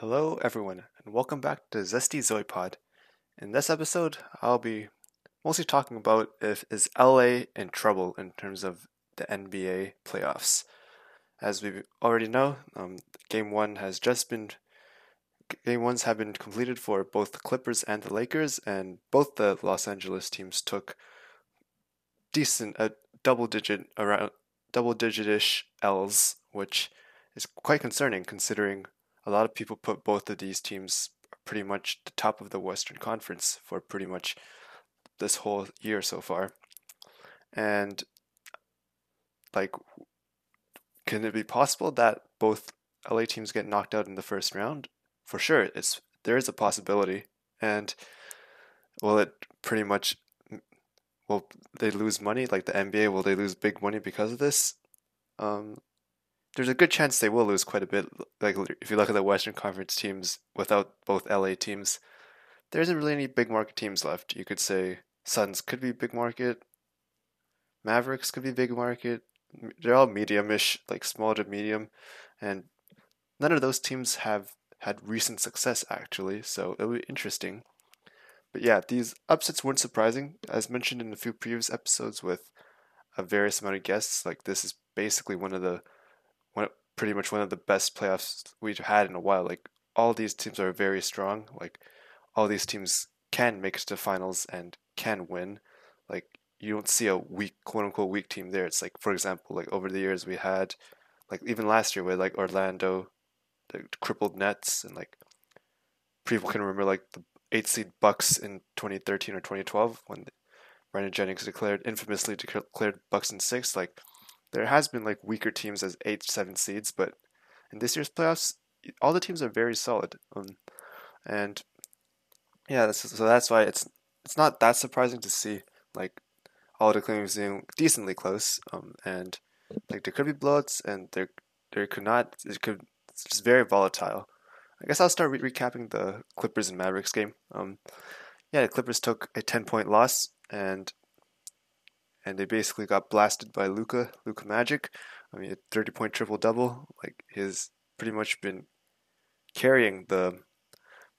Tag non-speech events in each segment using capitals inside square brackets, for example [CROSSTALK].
Hello, everyone, and welcome back to Zesty Zoy Pod. In this episode, I'll be mostly talking about if is LA in trouble in terms of the NBA playoffs. As we already know, um, Game One has just been Game Ones have been completed for both the Clippers and the Lakers, and both the Los Angeles teams took decent, a double digit around double digit ish L's, which is quite concerning considering a lot of people put both of these teams pretty much the top of the Western Conference for pretty much this whole year so far. And like can it be possible that both LA teams get knocked out in the first round? For sure, it's there is a possibility. And will it pretty much will they lose money like the NBA? Will they lose big money because of this? Um, there's a good chance they will lose quite a bit. Like if you look at the Western Conference teams without both LA teams, there isn't really any big market teams left. You could say Suns could be big market, Mavericks could be big market. They're all medium-ish, like small to medium, and none of those teams have had recent success actually. So it'll be interesting. But yeah, these upsets weren't surprising, as mentioned in a few previous episodes with a various amount of guests. Like this is basically one of the one pretty much one of the best playoffs we've had in a while. Like all these teams are very strong. Like all these teams can make it to finals and can win. Like you don't see a weak quote unquote weak team there. It's like for example, like over the years we had like even last year with like Orlando, the crippled Nets and like people can remember like the eight seed Bucks in 2013 or 2012 when Brandon Jennings declared infamously declared Bucks in six. Like there has been like weaker teams as eight, seven seeds, but in this year's playoffs, all the teams are very solid. Um, and yeah, so that's why it's it's not that surprising to see like all the teams being decently close. Um, and like there could be blowouts, and there there could not. It could it's just very volatile. I guess I'll start re- recapping the Clippers and Mavericks game. Um, yeah, the Clippers took a ten point loss, and and they basically got blasted by Luka, Luka Dončić. I mean, a 30 point triple double. Like, he's pretty much been carrying the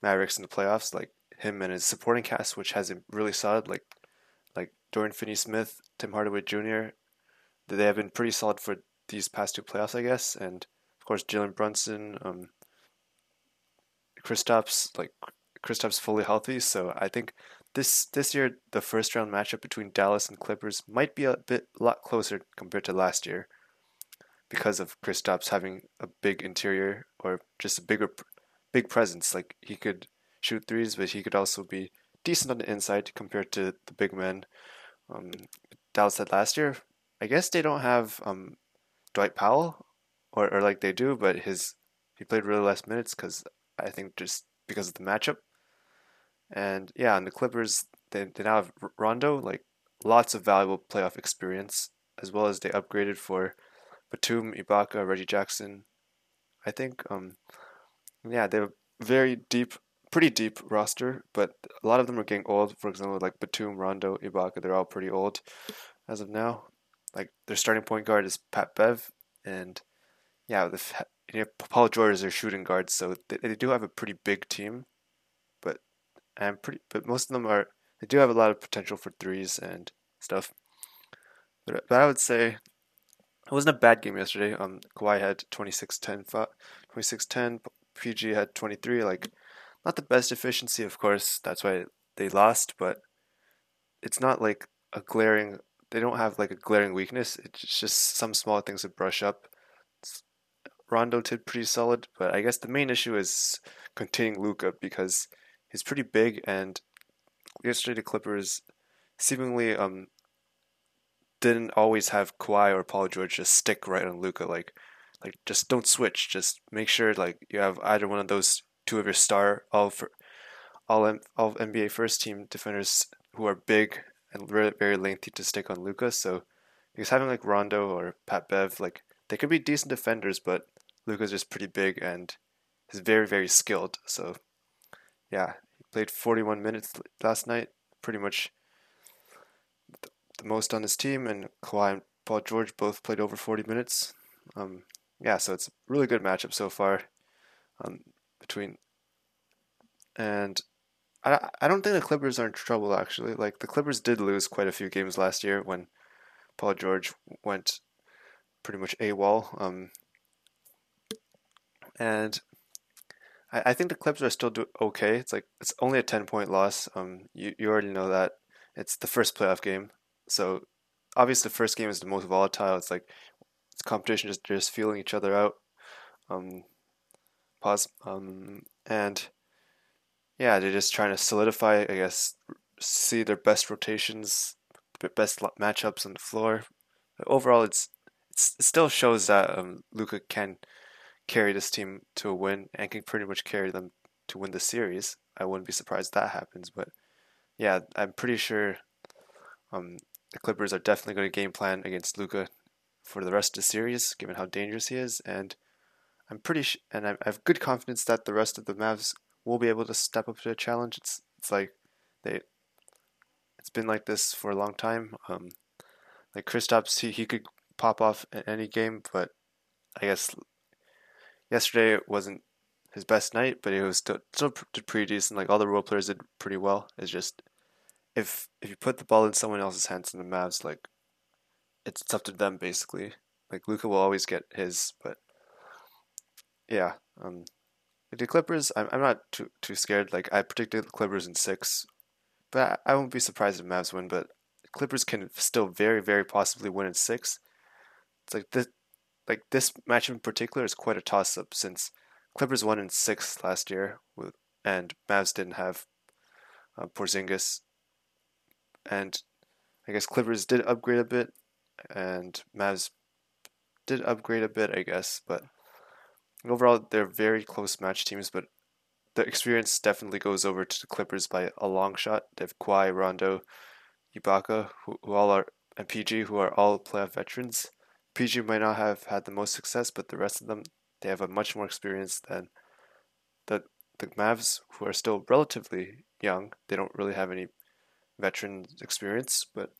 Mavericks in the playoffs. Like, him and his supporting cast, which has him really solid. Like, like Dorian Finney Smith, Tim Hardaway Jr. They have been pretty solid for these past two playoffs, I guess. And of course, Jalen Brunson, um, Kristaps, like Kristaps fully healthy. So I think this this year the first round matchup between Dallas and Clippers might be a bit lot closer compared to last year because of Kristaps having a big interior or just a bigger big presence. Like he could shoot threes, but he could also be decent on the inside compared to the big men um, Dallas had last year. I guess they don't have um, Dwight Powell, or, or like they do, but his he played really less minutes because I think just because of the matchup. And yeah, and the Clippers, they, they now have Rondo, like lots of valuable playoff experience, as well as they upgraded for Batum, Ibaka, Reggie Jackson. I think, um, yeah, they have very deep, pretty deep roster, but a lot of them are getting old. For example, like Batum, Rondo, Ibaka, they're all pretty old as of now. Like their starting point guard is Pat Bev, and yeah, the Paul George is their shooting guard, so they, they do have a pretty big team and pretty, but most of them are they do have a lot of potential for threes and stuff. But, but I would say it wasn't a bad game yesterday. Um, Kawhi had 26-10, 26-10. PG had 23. Like, not the best efficiency, of course. That's why they lost. But it's not like a glaring. They don't have like a glaring weakness. It's just some small things to brush up. Rondo did pretty solid, but I guess the main issue is containing Luka because he's pretty big, and yesterday the Clippers seemingly um didn't always have Kawhi or Paul George just stick right on Luka. Like, like just don't switch. Just make sure like you have either one of those two of your star all for all M, all NBA first team defenders who are big and very very lengthy to stick on Luka. So because having like Rondo or Pat Bev, like they could be decent defenders, but Luka's just pretty big and is very very skilled. So yeah, he played 41 minutes last night, pretty much the most on his team, and Kawhi and Paul George both played over 40 minutes. Um, yeah, so it's a really good matchup so far um, between. And I I don't think the Clippers are in trouble actually. Like the Clippers did lose quite a few games last year when Paul George went pretty much AWOL. Um, and I, I think the Clippers are still do okay. It's like it's only a ten point loss. Um, you you already know that it's the first playoff game, so obviously the first game is the most volatile. It's like it's competition just just feeling each other out. Um, pause. Um, and yeah, they're just trying to solidify. I guess see their best rotations, best matchups on the floor. Overall, it's, it's it still shows that um, Luka can carry this team to a win and can pretty much carry them to win the series. I wouldn't be surprised that happens, but yeah, I'm pretty sure um, the Clippers are definitely going to game plan against Luka for the rest of the series, given how dangerous he is, and I'm pretty sh- and I have good confidence that the rest of the Mavs will be able to step up to the challenge. It's it's like they it's been like this for a long time. Um, like Kristaps, he he could pop off in any game, but I guess yesterday wasn't his best night, but he was still still did pretty decent. Like all the role players did pretty well. It's just if if you put the ball in someone else's hands in the Mavs, like it's, up to them basically. Like Luka will always get his, but yeah. Um, the Clippers, I'm I'm not too too scared. Like I predicted the Clippers in six, but I, I won't be surprised if Mavs win. But Clippers can still very very possibly win in six. It's like this like this match in particular is quite a toss up since Clippers won in six last year and Mavs didn't have uh, Porzingis, and I guess Clippers did upgrade a bit, and Mavs did upgrade a bit, I guess, but overall they're very close match teams. But the experience definitely goes over to the Clippers by a long shot. They have Kawhi, Rondo, Ibaka, who, who all are and PG, who are all playoff veterans. PG might not have had the most success, but the rest of them they have a much more experience than the the Mavs, who are still relatively young. They don't really have any veteran experience, but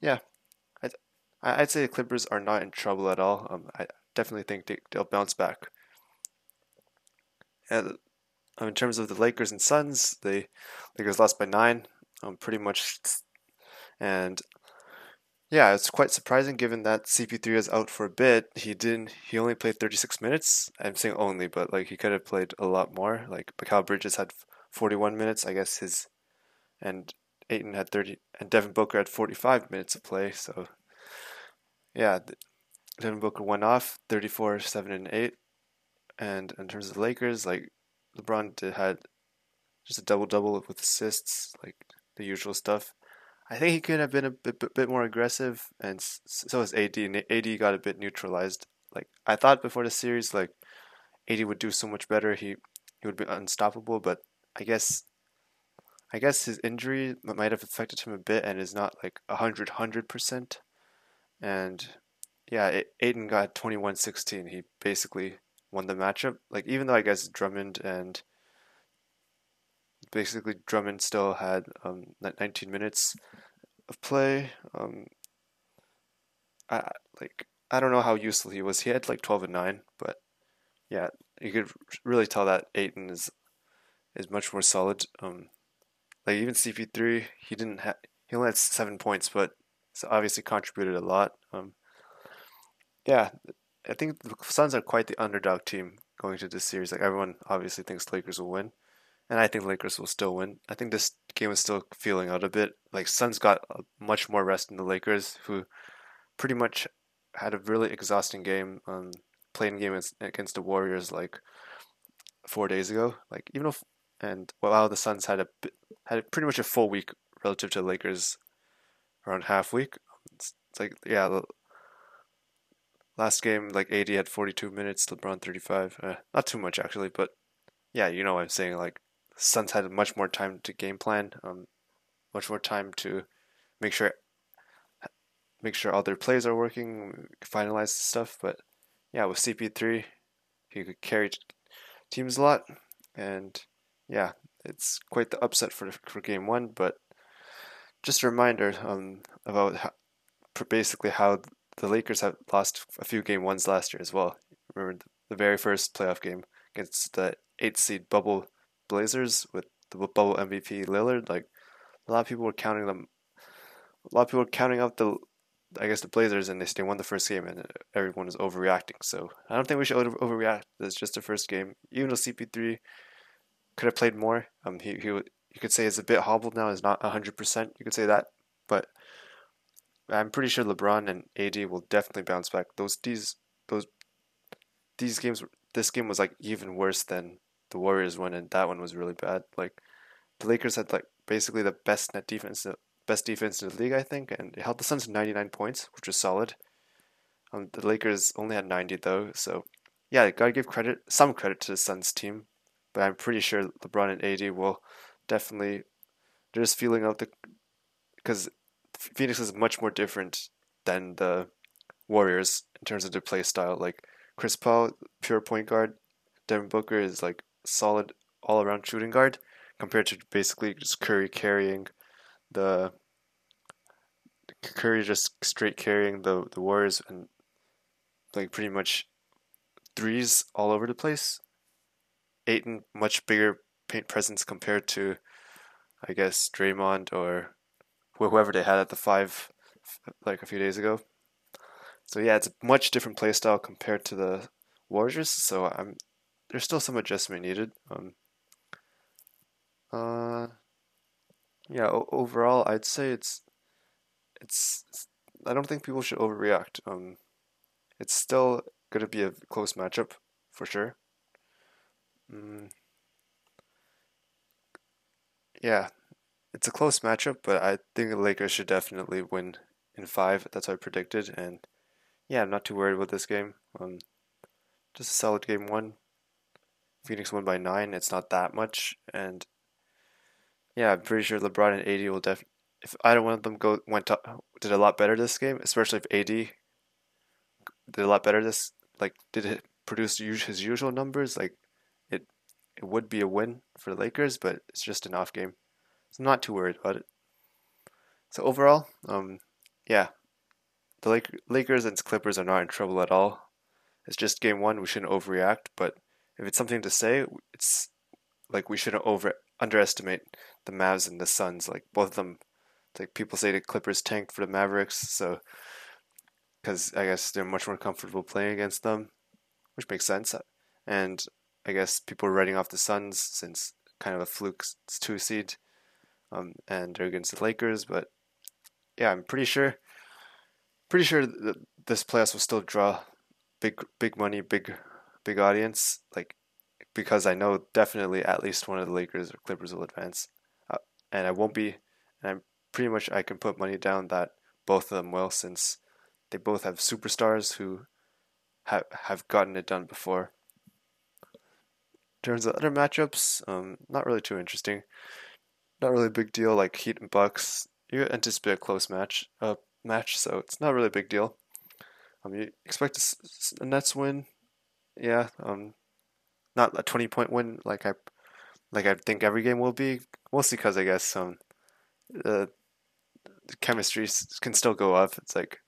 yeah, I'd, I'd say the Clippers are not in trouble at all. Um, I definitely think they, they'll bounce back. And um, in terms of the Lakers and Suns, the Lakers lost by nine, um, pretty much, and yeah, it's quite surprising given that CP3 is out for a bit. He didn't. He only played 36 minutes. I'm saying only, but like he could have played a lot more. Like Mikal Bridges had 41 minutes. I guess his and Ayton had 30, and Devin Booker had 45 minutes of play. So yeah, Devin Booker went off 34, 7, and 8. And in terms of the Lakers, like LeBron did, had just a double double with assists, like the usual stuff. I think he could have been a bit, bit more aggressive, and so is AD. And AD got a bit neutralized. Like I thought before the series, like AD would do so much better. He he would be unstoppable. But I guess I guess his injury might have affected him a bit, and is not like a hundred hundred percent. And yeah, Ayton got 21-16. He basically won the matchup. Like even though I guess Drummond and basically Drummond still had um, 19 minutes of play. Um, I like I don't know how useful he was. He had like 12 and 9, but yeah, you could really tell that Ayton is is much more solid. Um, like even CP3, he didn't have he only had seven points, but obviously contributed a lot. Um, yeah, I think the Suns are quite the underdog team going to this series. Like everyone obviously thinks Lakers will win, and I think Lakers will still win. I think this game is still feeling out a bit. Like Suns got much more rest than the Lakers, who pretty much had a really exhausting game, um, playing game against the Warriors like four days ago. Like even if and while the Suns had a had pretty much a full week relative to the Lakers, around half week. It's, it's like yeah, last game like AD had forty two minutes, LeBron thirty five. Uh, not too much actually, but yeah, you know what I'm saying. Like Suns had much more time to game plan, um, much more time to make sure make sure all their plays are working, finalize stuff. But yeah, with CP3, he could carry teams a lot, and yeah, it's quite the upset for for game one. But just a reminder um, about how, basically how the Lakers have lost a few game ones last year as well. Remember the very first playoff game against the eight seed bubble Blazers with the bubble MVP Lillard. Like a lot of people were counting them. A lot of people were counting out the, I guess the Blazers, and they they won the first game, and everyone was overreacting. So I don't think we should overreact. It's just the first game. Even though CP3 could have played more, um, he he you could say is a bit hobbled now. Is not hundred percent. You could say that, but I'm pretty sure LeBron and AD will definitely bounce back. Those these those these games. This game was like even worse than the Warriors one, and that one was really bad. Like the Lakers had like basically the best net defense, best defense in the league, I think, and it held the Suns to 99 points, which was solid. Um, the Lakers only had 90 though, so yeah, gotta give credit, some credit to the Suns team, but I'm pretty sure LeBron and AD will definitely. They're just feeling out the because Phoenix is much more different than the Warriors in terms of their play style. Like Chris Paul, pure point guard. Devin Booker is like solid all around shooting guard compared to basically just Curry carrying the Curry just straight carrying the the Warriors and like pretty much threes all over the place. Ayton much bigger paint presence compared to I guess Draymond or whoever they had at the five like a few days ago. So yeah, it's a much different play style compared to the Warriors. So I'm there's still some adjustment needed. Um, uh, yeah. Overall, I'd say it's, it's it's I don't think people should overreact. Um, it's still gonna be a close matchup for sure. Mm. Yeah, it's a close matchup, but I think the Lakers should definitely win in five. That's what I predicted, and yeah, I'm not too worried about this game. Um, just a solid game one. Phoenix won by nine. It's not that much, and yeah, I'm pretty sure LeBron and AD will def. If either one of them go went up, did a lot better this game, especially if AD did a lot better this, like did it produce his usual numbers, like it it would be a win for the Lakers, but it's just an off game, so I'm not too worried about it. So overall, um, yeah, the Lakers and Clippers are not in trouble at all. It's just game one. We shouldn't overreact, but if it's something to say, it's like we shouldn't over underestimate the Mavs and the Suns. Like both of them, like people say the Clippers tanked for the Mavericks, so because I guess they're much more comfortable playing against them, which makes sense. And I guess people are writing off the Suns since kind of a fluke two seed, um, and they're against the Lakers. But yeah, I'm pretty sure, pretty sure that this playoffs will still draw big, big money, big big audience, like because I know definitely at least one of the Lakers or Clippers will advance, uh, and I won't be. And I'm pretty much I can put money down that both of them will, since they both have superstars who have have gotten it done before. In terms of other matchups, um, not really too interesting. Not really a big deal. Like Heat and Bucks, you anticipate a close match, uh, match, so it's not really a big deal. Um, you expect a, a Nets win, yeah, um, not a twenty point win like I like I think every game will be. Mostly because I guess um, the, the chemistry can still go up. It's like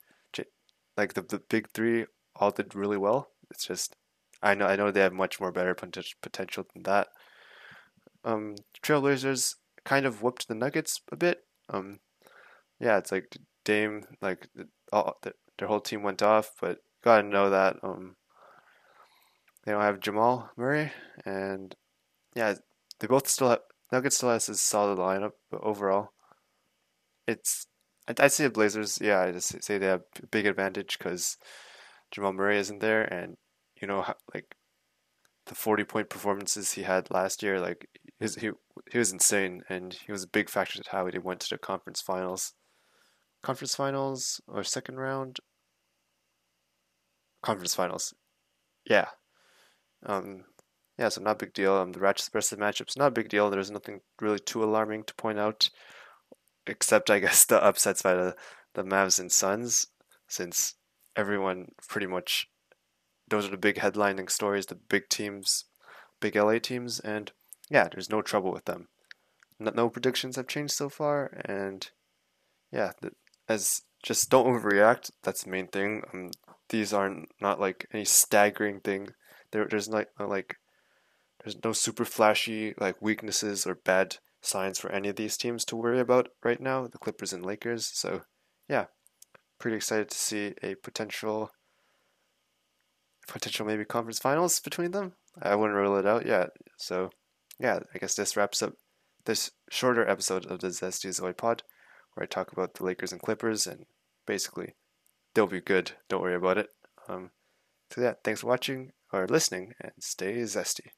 like the the big three all did really well. It's just I know I know they have much more better potential than that. Um, Trailblazers kind of whooped the Nuggets a bit. Um, yeah, it's like Dame like all their whole team went off, but gotta know that um they don't have Jamal Murray, and yeah, they both still have Nuggets still has a solid lineup, but overall, it's I'd say the Blazers. Yeah, I just say they have a big advantage because Jamal Murray isn't there, and you know like the forty point performances he had last year, like his, he he was insane, and he was a big factor to how he went to the conference finals, conference finals or second round. Conference finals, yeah, um, yeah, so not a big deal. Um, the rest versus matchups not a big deal. There's nothing really too alarming to point out, except I guess [LAUGHS] the upsets by the the Mavs and Suns, since everyone pretty much those are the big headlining stories, the big teams, big LA teams, and yeah, there's no trouble with them. No, no predictions have changed so far, and yeah, the, as just don't overreact. That's the main thing. Um, these aren't not like any staggering thing there, there's like like there's no super flashy like weaknesses or bad signs for any of these teams to worry about right now, the Clippers and Lakers. So, yeah, pretty excited to see a potential potential maybe conference finals between them. I wouldn't rule it out yet. So, yeah, I guess this wraps up this shorter episode of the Zesty Zoy pod where I talk about the Lakers and Clippers and basically they'll be good. Don't worry about it. Um, so yeah, thanks for watching or listening and stay zesty.